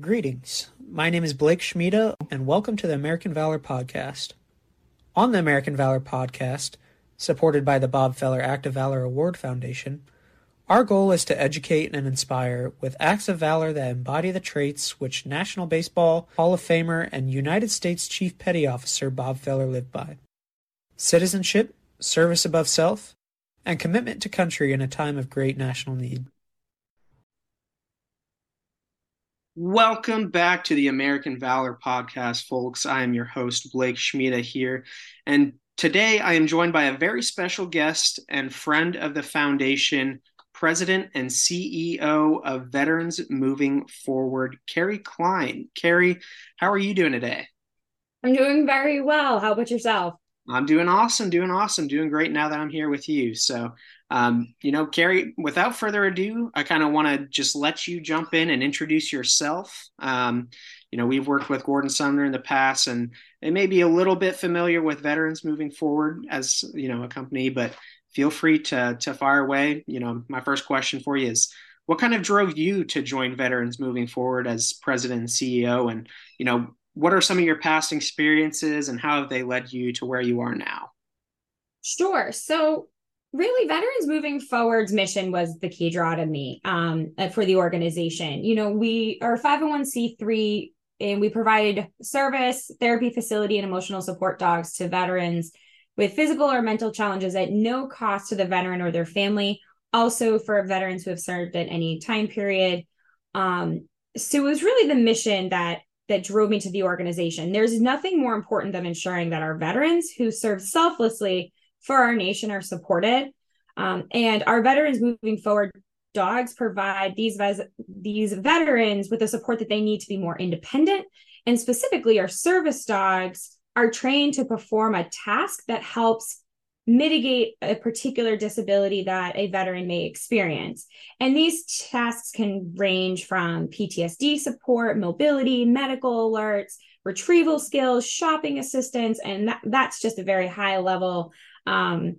Greetings. My name is Blake Schmida, and welcome to the American Valor Podcast. On the American Valor Podcast, supported by the Bob Feller Act of Valor Award Foundation, our goal is to educate and inspire with acts of valor that embody the traits which National Baseball Hall of Famer and United States Chief Petty Officer Bob Feller lived by citizenship, service above self, and commitment to country in a time of great national need. Welcome back to the American Valor podcast, folks. I am your host, Blake Schmida here. And today I am joined by a very special guest and friend of the foundation, President and CEO of Veterans Moving Forward, Kerri Kline. Kerri, how are you doing today? I'm doing very well. How about yourself? I'm doing awesome, doing awesome, doing great now that I'm here with you. So um, you know, Kerri, without further ado, I kind of want to just let you jump in and introduce yourself. Um, you know, we've worked with Gordon Sumner in the past, and they may be a little bit familiar with veterans moving forward as you know a company, but feel free to to fire away. You know, my first question for you is, what kind of drove you to join Veterans Moving Forward as president and CEO, and you know, what are some of your past experiences, and how have they led you to where you are now? Sure. So really veterans moving forward's mission was the key draw to me um, uh, for the organization you know we are 501c3 and we provide service therapy facility and emotional support dogs to veterans with physical or mental challenges at no cost to the veteran or their family also for veterans who have served at any time period um, so it was really the mission that that drove me to the organization there's nothing more important than ensuring that our veterans who serve selflessly for our nation are supported. Um, and our veterans moving forward dogs provide these ves- these veterans with the support that they need to be more independent and specifically our service dogs are trained to perform a task that helps mitigate a particular disability that a veteran may experience and these tasks can range from PTSD support mobility medical alerts retrieval skills shopping assistance and that, that's just a very high level um,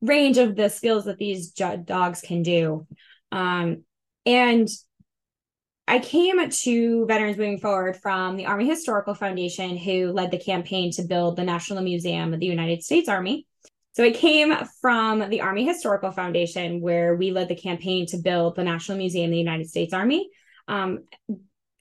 range of the skills that these dogs can do. Um, and I came to Veterans Moving Forward from the Army Historical Foundation, who led the campaign to build the National Museum of the United States Army. So it came from the Army Historical Foundation, where we led the campaign to build the National Museum of the United States Army. Um,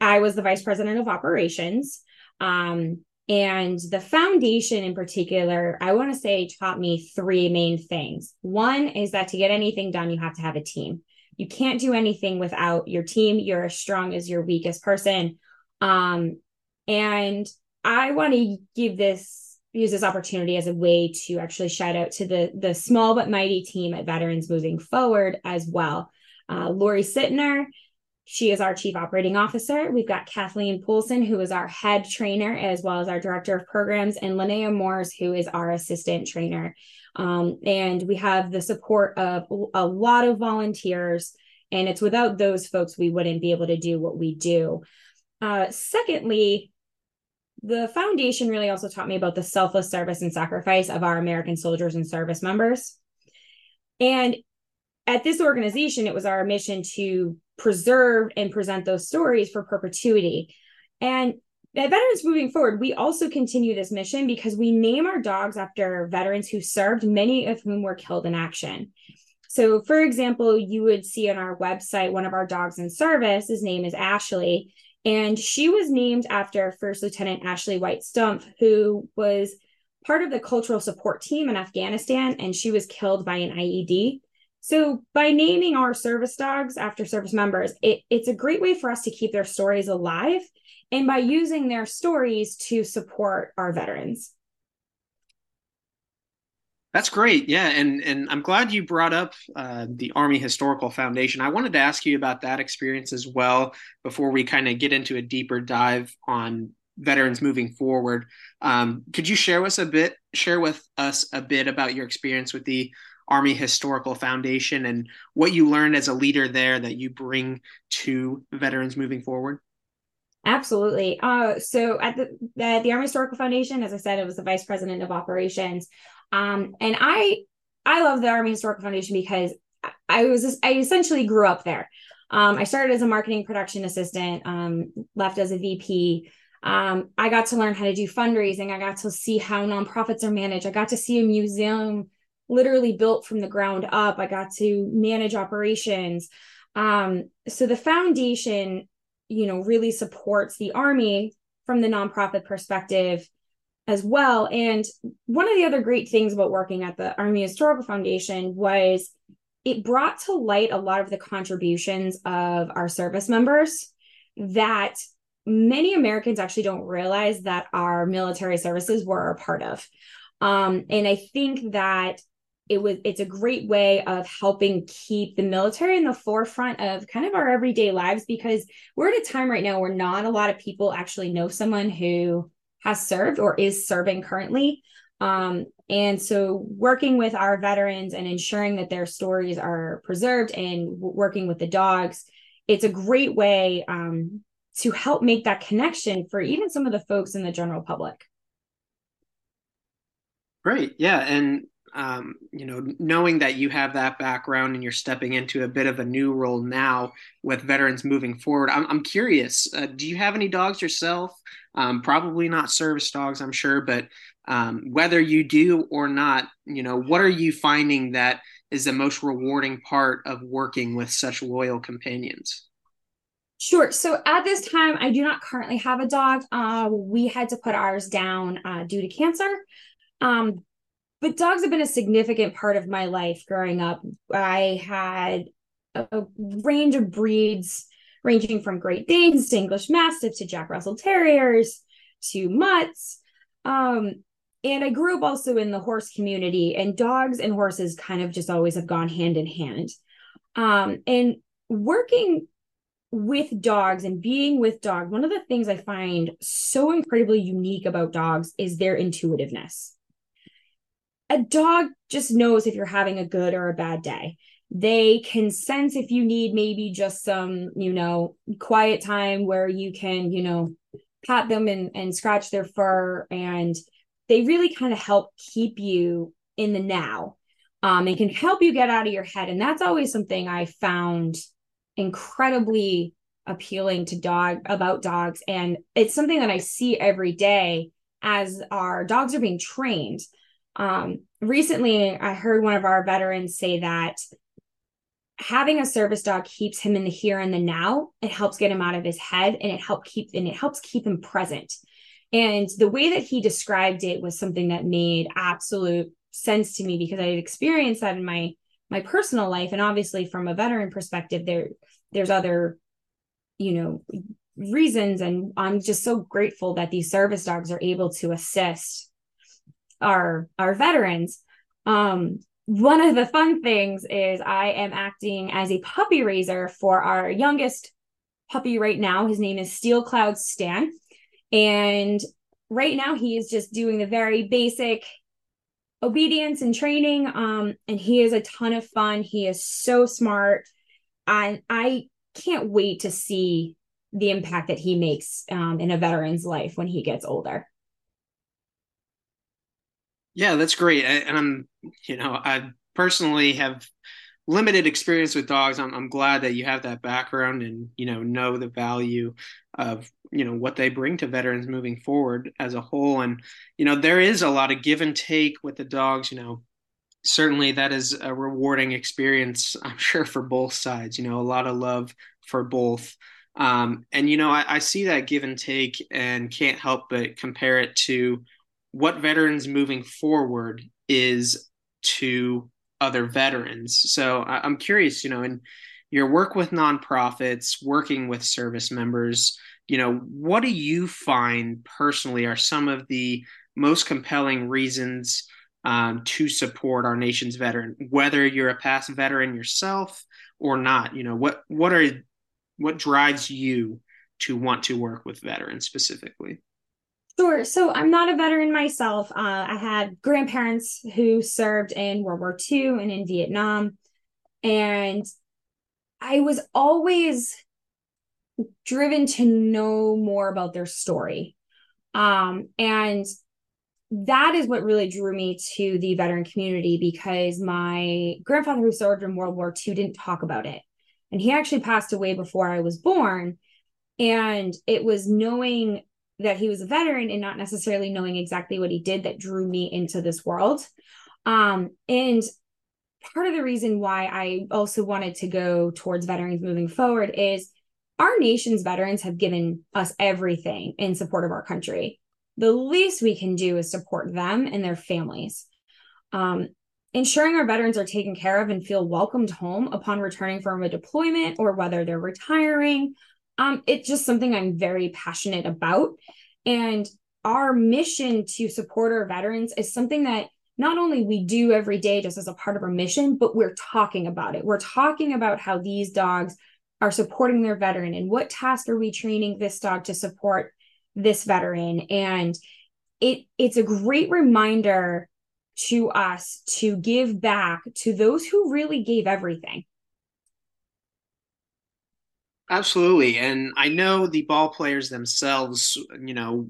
I was the vice president of operations. Um, and the foundation in particular, I want to say taught me three main things. One is that to get anything done, you have to have a team. You can't do anything without your team. You're as strong as your weakest person. Um, and I want to give this use this opportunity as a way to actually shout out to the the small but mighty team at Veterans moving forward as well. Uh, Lori Sittner she is our chief operating officer. We've got Kathleen Poulsen, who is our head trainer, as well as our director of programs, and Linnea Moores, who is our assistant trainer. Um, and we have the support of a lot of volunteers. And it's without those folks, we wouldn't be able to do what we do. Uh, secondly, the foundation really also taught me about the selfless service and sacrifice of our American soldiers and service members. And at this organization, it was our mission to preserve and present those stories for perpetuity. And at Veterans Moving Forward, we also continue this mission because we name our dogs after veterans who served, many of whom were killed in action. So, for example, you would see on our website one of our dogs in service. His name is Ashley, and she was named after First Lieutenant Ashley White Stumpf, who was part of the cultural support team in Afghanistan, and she was killed by an IED. So by naming our service dogs after service members, it, it's a great way for us to keep their stories alive and by using their stories to support our veterans. That's great. Yeah, and and I'm glad you brought up uh, the Army Historical Foundation. I wanted to ask you about that experience as well before we kind of get into a deeper dive on veterans moving forward. Um, could you share with us a bit, share with us a bit about your experience with the Army Historical Foundation and what you learned as a leader there that you bring to veterans moving forward? Absolutely. Uh, so at the, at the Army Historical Foundation, as I said, it was the vice president of operations. Um, and I I love the Army Historical Foundation because I was I essentially grew up there. Um, I started as a marketing production assistant, um, left as a VP. Um, I got to learn how to do fundraising. I got to see how nonprofits are managed. I got to see a museum literally built from the ground up. I got to manage operations. Um, so the foundation, you know, really supports the Army from the nonprofit perspective as well. And one of the other great things about working at the Army Historical Foundation was it brought to light a lot of the contributions of our service members that many Americans actually don't realize that our military services were a part of. Um, and I think that it was it's a great way of helping keep the military in the forefront of kind of our everyday lives because we're at a time right now where not a lot of people actually know someone who has served or is serving currently. Um, and so working with our veterans and ensuring that their stories are preserved and working with the dogs, it's a great way um, to help make that connection for even some of the folks in the general public. Great. Yeah. And, um, you know, knowing that you have that background and you're stepping into a bit of a new role now with veterans moving forward, I'm, I'm curious uh, do you have any dogs yourself? Um, probably not service dogs, I'm sure, but um, whether you do or not, you know, what are you finding that is the most rewarding part of working with such loyal companions? Sure. So at this time, I do not currently have a dog. Uh, we had to put ours down uh, due to cancer. Um, but dogs have been a significant part of my life growing up. I had a, range of breeds ranging from Great Danes to English Mastiffs to Jack Russell Terriers to mutts. Um, and I grew up also in the horse community, and dogs and horses kind of just always have gone hand in hand. Um, and working with dogs and being with dogs, one of the things I find so incredibly unique about dogs is their intuitiveness. A dog just knows if you're having a good or a bad day. They can sense if you need maybe just some, you know, quiet time where you can, you know, pat them and, and scratch their fur. And they really kind of help keep you in the now um, and can help you get out of your head. And that's always something I found incredibly appealing to dog about dogs and it's something that i see every day as our dogs are being trained um, recently i heard one of our veterans say that having a service dog keeps him in the here and the now. It helps get him out of his head and it help keep and it helps keep him present. And the way that he described it was something that made absolute sense to me because i had experienced that in my my personal life. And obviously from a veteran perspective there there's other you know reasons. And i'm just so grateful that these service dogs are able to assist our our veterans um one of the fun things is i am acting as a puppy raiser for our youngest puppy right now his name is steel cloud stan and right now he is just doing the very basic obedience and training. Um, and he is a ton of fun. He is so smart. And I can't wait to see the impact that he makes um, in a veteran's life when he gets older. Yeah, that's great. And I'm, you know, I personally have limited experience with dogs. I'm, I'm glad that you have that background and, you know, know the value of you know what they bring to veterans moving forward as a whole and you know there is a lot of give and take with the dogs you know certainly that is a rewarding experience i'm sure for both sides you know a lot of love for both um, and you know I, I see that give and take and can't help but compare it to what veterans moving forward is to other veterans so I, i'm curious you know in your work with nonprofits working with service members you know, what do you find personally are some of the most compelling reasons um, to support our nation's veteran, whether you're a past veteran yourself or not? You know, what what are what drives you to want to work with veterans specifically? Sure. So I'm not a veteran myself. Uh, I had grandparents who served in World War II and in Vietnam. And I was always driven to know more about their story. Um, and that is what really drew me to the veteran community because my grandfather who served in World War II didn't talk about it. And he actually passed away before I was born. And it was knowing that he was a veteran and not necessarily knowing exactly what he did that drew me into this world. Um, and part of the reason why I also wanted to go towards veterans moving forward is our nation's veterans have given us everything in support of our country. The least we can do is support them and their families. Um, ensuring our veterans are taken care of and feel welcomed home upon returning from a deployment or whether they're retiring um, it's just something I'm very passionate about. And our mission to support our veterans is something that not only we do every day just as a part of our mission, but we're talking about it. We're talking about how these dogs are supporting their veteran and what task are we training this dog to support this veteran. And it it's a great reminder to us to give back to those who really gave everything. Absolutely. And I know the ball players themselves, you know,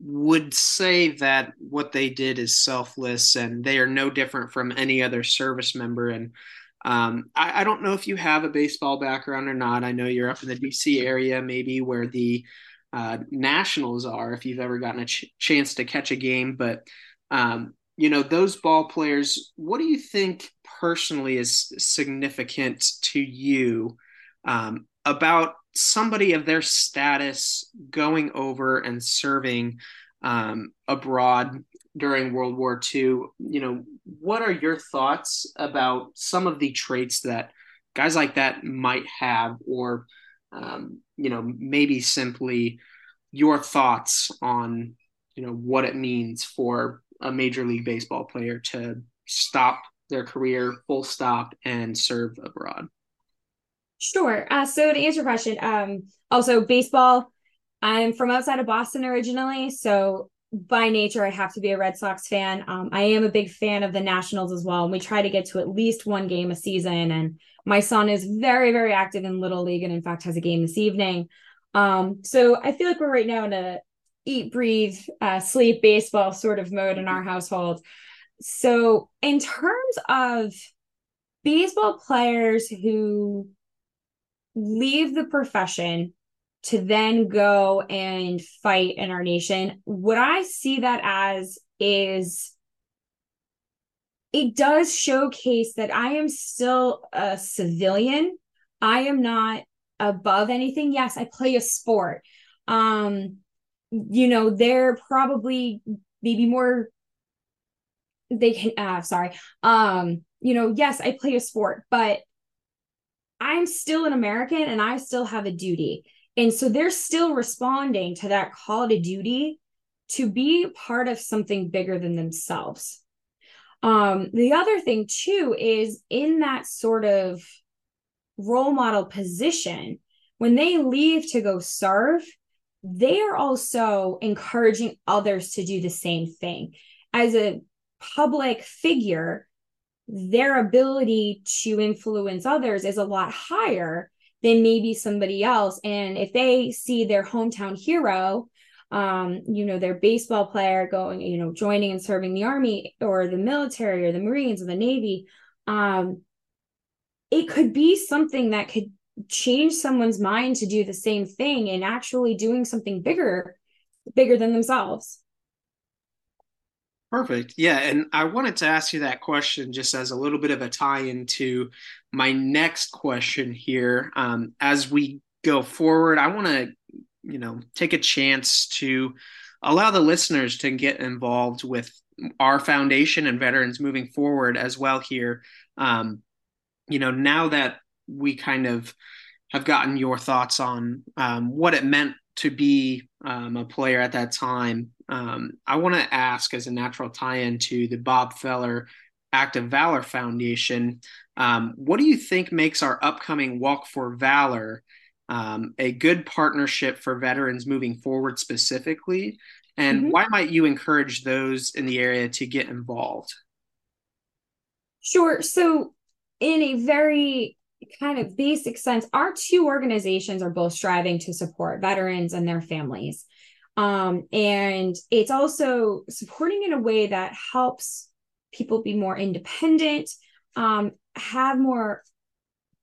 would say that what they did is selfless and they are no different from any other service member. And um, I, I, don't know if you have a baseball background or not. I know you're up in the DC area, maybe where the uh, Nationals are, if you've ever gotten a ch- chance to catch a game. But, um, you know, those ball players, what do you think personally is significant to you um, about somebody of their status going over and serving um, abroad during World War II. You know, what are your thoughts about some of the traits that guys like that might have, or um, you know, maybe simply your thoughts on you know what it means for a major league baseball player to stop their career full stop and serve abroad Sure. Uh, so to answer your question, um, also baseball. I'm from outside of Boston originally, so by nature I have to be a Red Sox fan. Um, I am a big fan of the Nationals as well, and we try to get to at least one game a season. And my son is very, very active in Little League, and in fact has a game this evening. Um, so I feel like we're right now in a eat, breathe, uh, sleep baseball sort of mode in our household. So in terms of baseball players who leave the profession to then go and fight in our nation, what I see that as is it does showcase that I am still a civilian. I am not above anything. Yes, I play a sport. Um, you know, they're probably maybe more they can uh sorry. Um, you know, yes, I play a sport, but I'm still an American and I still have a duty. And so they're still responding to that call to duty to be part of something bigger than themselves. Um, the other thing, too, is in that sort of role model position, when they leave to go serve, they are also encouraging others to do the same thing. As a public figure, their ability to influence others is a lot higher than maybe somebody else. And if they see their hometown hero, um, you know, their baseball player going, you know, joining and serving the army or the military or the Marines or the Navy, um, it could be something that could change someone's mind to do the same thing and actually doing something bigger, bigger than themselves. Perfect. Yeah. And I wanted to ask you that question just as a little bit of a tie into my next question here. Um, as we go forward, I want to, you know, take a chance to allow the listeners to get involved with our foundation and veterans moving forward as well here. Um, you know, now that we kind of have gotten your thoughts on um, what it meant to be um, a player at that time, um, I want to ask as a natural tie-in to the Bob Feller Act of Valor Foundation, um, what do you think makes our upcoming Walk for Valor um, a good partnership for veterans moving forward specifically? And mm-hmm. why might you encourage those in the area to get involved? Sure. So, in a very kind of basic sense, our two organizations are both striving to support veterans and their families. Um, and it's also supporting in a way that helps people be more independent, um, have more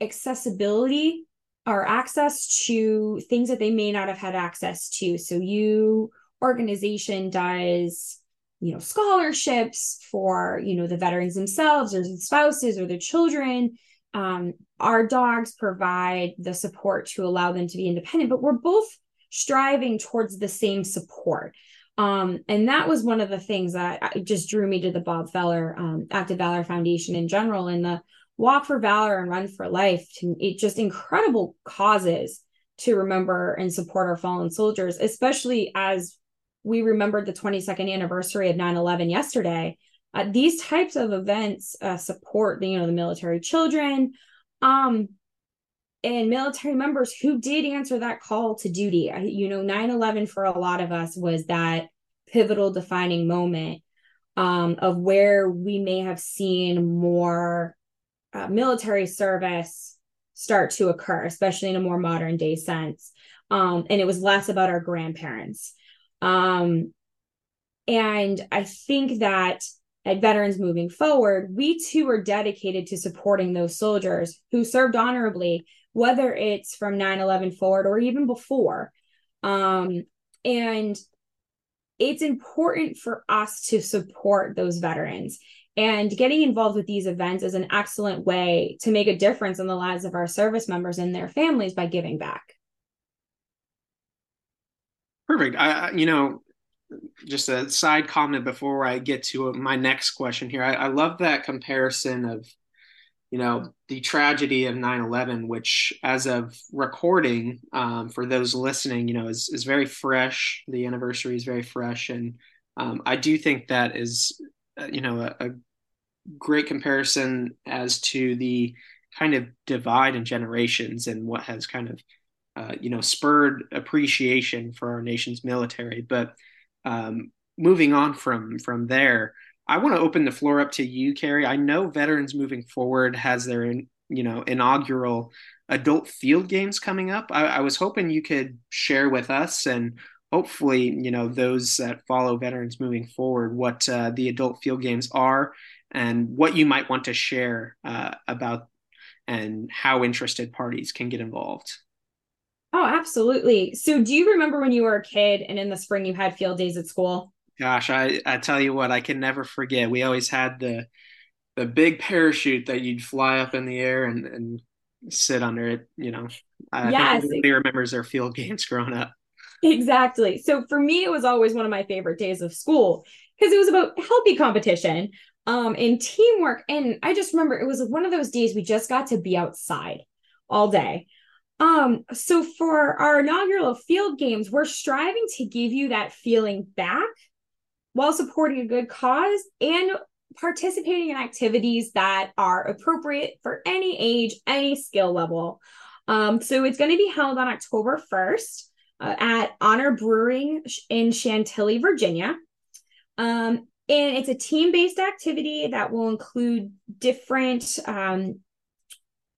accessibility or access to things that they may not have had access to. So you organization does you know scholarships for you know the veterans themselves or the spouses or their children um, our dogs provide the support to allow them to be independent but we're both striving towards the same support. Um, and that was one of the things that just drew me to the bob feller um, Act of Valor foundation in general and the walk for valor and run for life to it just incredible causes to remember and support our fallen soldiers especially as we remembered the 22nd anniversary of 9-11 yesterday uh, these types of events uh, support the you know the military children um and military members who did answer that call to duty. You know 9-11 for a lot of us was that pivotal defining moment um, of where we may have seen more uh, military service start to occur especially in a more modern day sense. Um, and it was less about our grandparents. Um, and I think that at Veterans Moving Forward, we too are dedicated to supporting those soldiers who served honorably, whether it's from 9 11 forward or even before. Um, and it's important for us to support those veterans. And getting involved with these events is an excellent way to make a difference in the lives of our service members and their families by giving back. Perfect. I, you know, just a side comment before I get to my next question here. I, I love that comparison of, you know, the tragedy of 9/11, which, as of recording, um, for those listening, you know, is is very fresh. The anniversary is very fresh, and um, I do think that is, uh, you know, a, a great comparison as to the kind of divide in generations and what has kind of uh, you know, spurred appreciation for our nation's military. But um, moving on from from there, I want to open the floor up to you, Kerri. I know Veterans Moving Forward has their you know inaugural adult field games coming up. I, I was hoping you could share with us and hopefully you know those that follow Veterans Moving Forward what uh, the adult field games are and what you might want to share uh, about and how interested parties can get involved. Oh, absolutely. So, do you remember when you were a kid and in the spring you had field days at school? Gosh, I, I tell you what, I can never forget. We always had the the big parachute that you'd fly up in the air and, and sit under it. You know, I yes. think everybody remembers their field games growing up. Exactly. So for me, it was always one of my favorite days of school because it was about healthy competition um, and teamwork. And I just remember it was one of those days we just got to be outside all day. Um, so for our inaugural field games, we're striving to give you that feeling back while supporting a good cause and participating in activities that are appropriate for any age, any skill level. Um, so it's going to be held on October 1st uh, at Honor Brewing in Chantilly, Virginia. Um, and it's a team based activity that will include different um,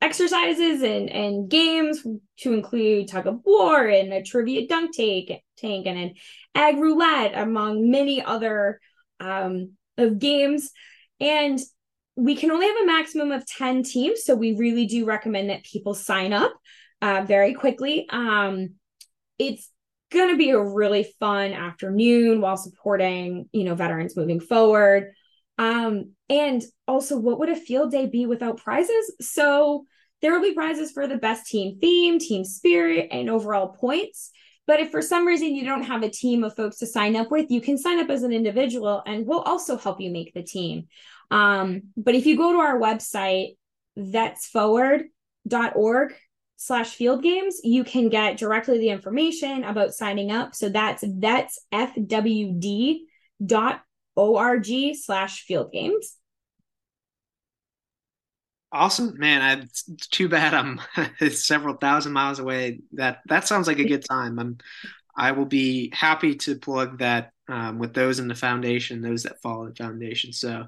exercises and, and games to include tug of war and a trivia dunk tank, tank and an egg roulette, among many other um, of games. And we can only have a maximum of 10 teams. So we really do recommend that people sign up uh, very quickly. Um, it's going to be a really fun afternoon while supporting, you know, veterans moving forward. Um, and also, what would a field day be without prizes? So there will be prizes for the best team theme, team spirit, and overall points. But if for some reason you don't have a team of folks to sign up with, you can sign up as an individual and we'll also help you make the team. Um, but if you go to our website, that's vetsforward.org slash field games, you can get directly the information about signing up. So that's vetsfwd dot org slash field games. Awesome, man. I, it's too bad I'm several thousand miles away. That that sounds like a good time. I'm I will be happy to plug that um, with those in the foundation, those that follow the foundation. So,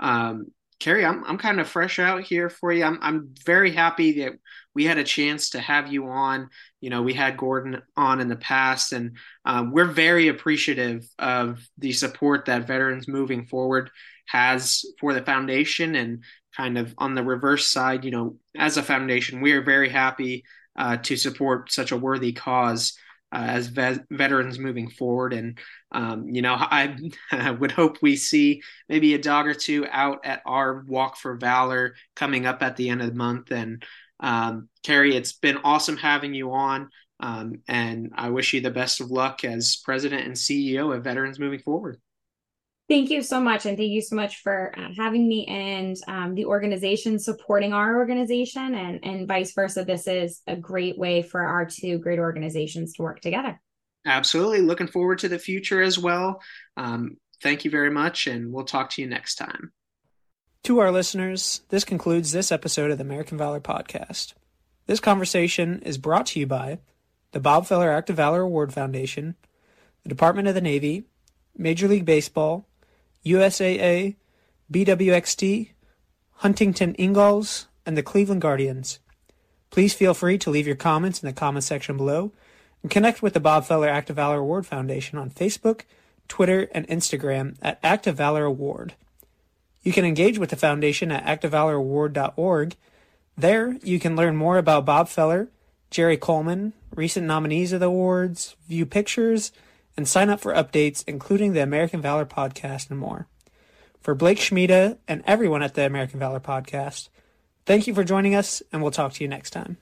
um, Kerri, I'm I'm kind of fresh out here for you. I'm I'm very happy that we had a chance to have you on. You know, we had Gordon on in the past, and um, we're very appreciative of the support that Veterans Moving Forward has for the foundation. And kind of on the reverse side, you know, as a foundation, we are very happy uh, to support such a worthy cause uh, as ve- veterans moving forward. And um, you know, I, would hope we see maybe a dog or two out at our Walk for Valor coming up at the end of the month. And um, Kerri, it's been awesome having you on. Um, and I wish you the best of luck as president and CEO of Veterans Moving Forward. Thank you so much. And thank you so much for uh, having me and um, the organization supporting our organization and, and vice versa. This is a great way for our two great organizations to work together. Absolutely. Looking forward to the future as well. Um, thank you very much. And we'll talk to you next time. To our listeners, this concludes this episode of the American Valor Podcast. This conversation is brought to you by the Bob Feller Act of Valor Award Foundation, the Department of the Navy, Major League Baseball, USAA, BWXT, Huntington Ingalls, and the Cleveland Guardians. Please feel free to leave your comments in the comment section below and connect with the Bob Feller Act of Valor Award Foundation on Facebook, Twitter, and Instagram at Act of Valor Award. You can engage with the foundation at actofvaloraward.org. There, you can learn more about Bob Feller, Jerry Coleman, recent nominees of the awards, view pictures, and sign up for updates, including the American Valor Podcast and more. For Blake Schmieda and everyone at the American Valor Podcast, thank you for joining us, and we'll talk to you next time.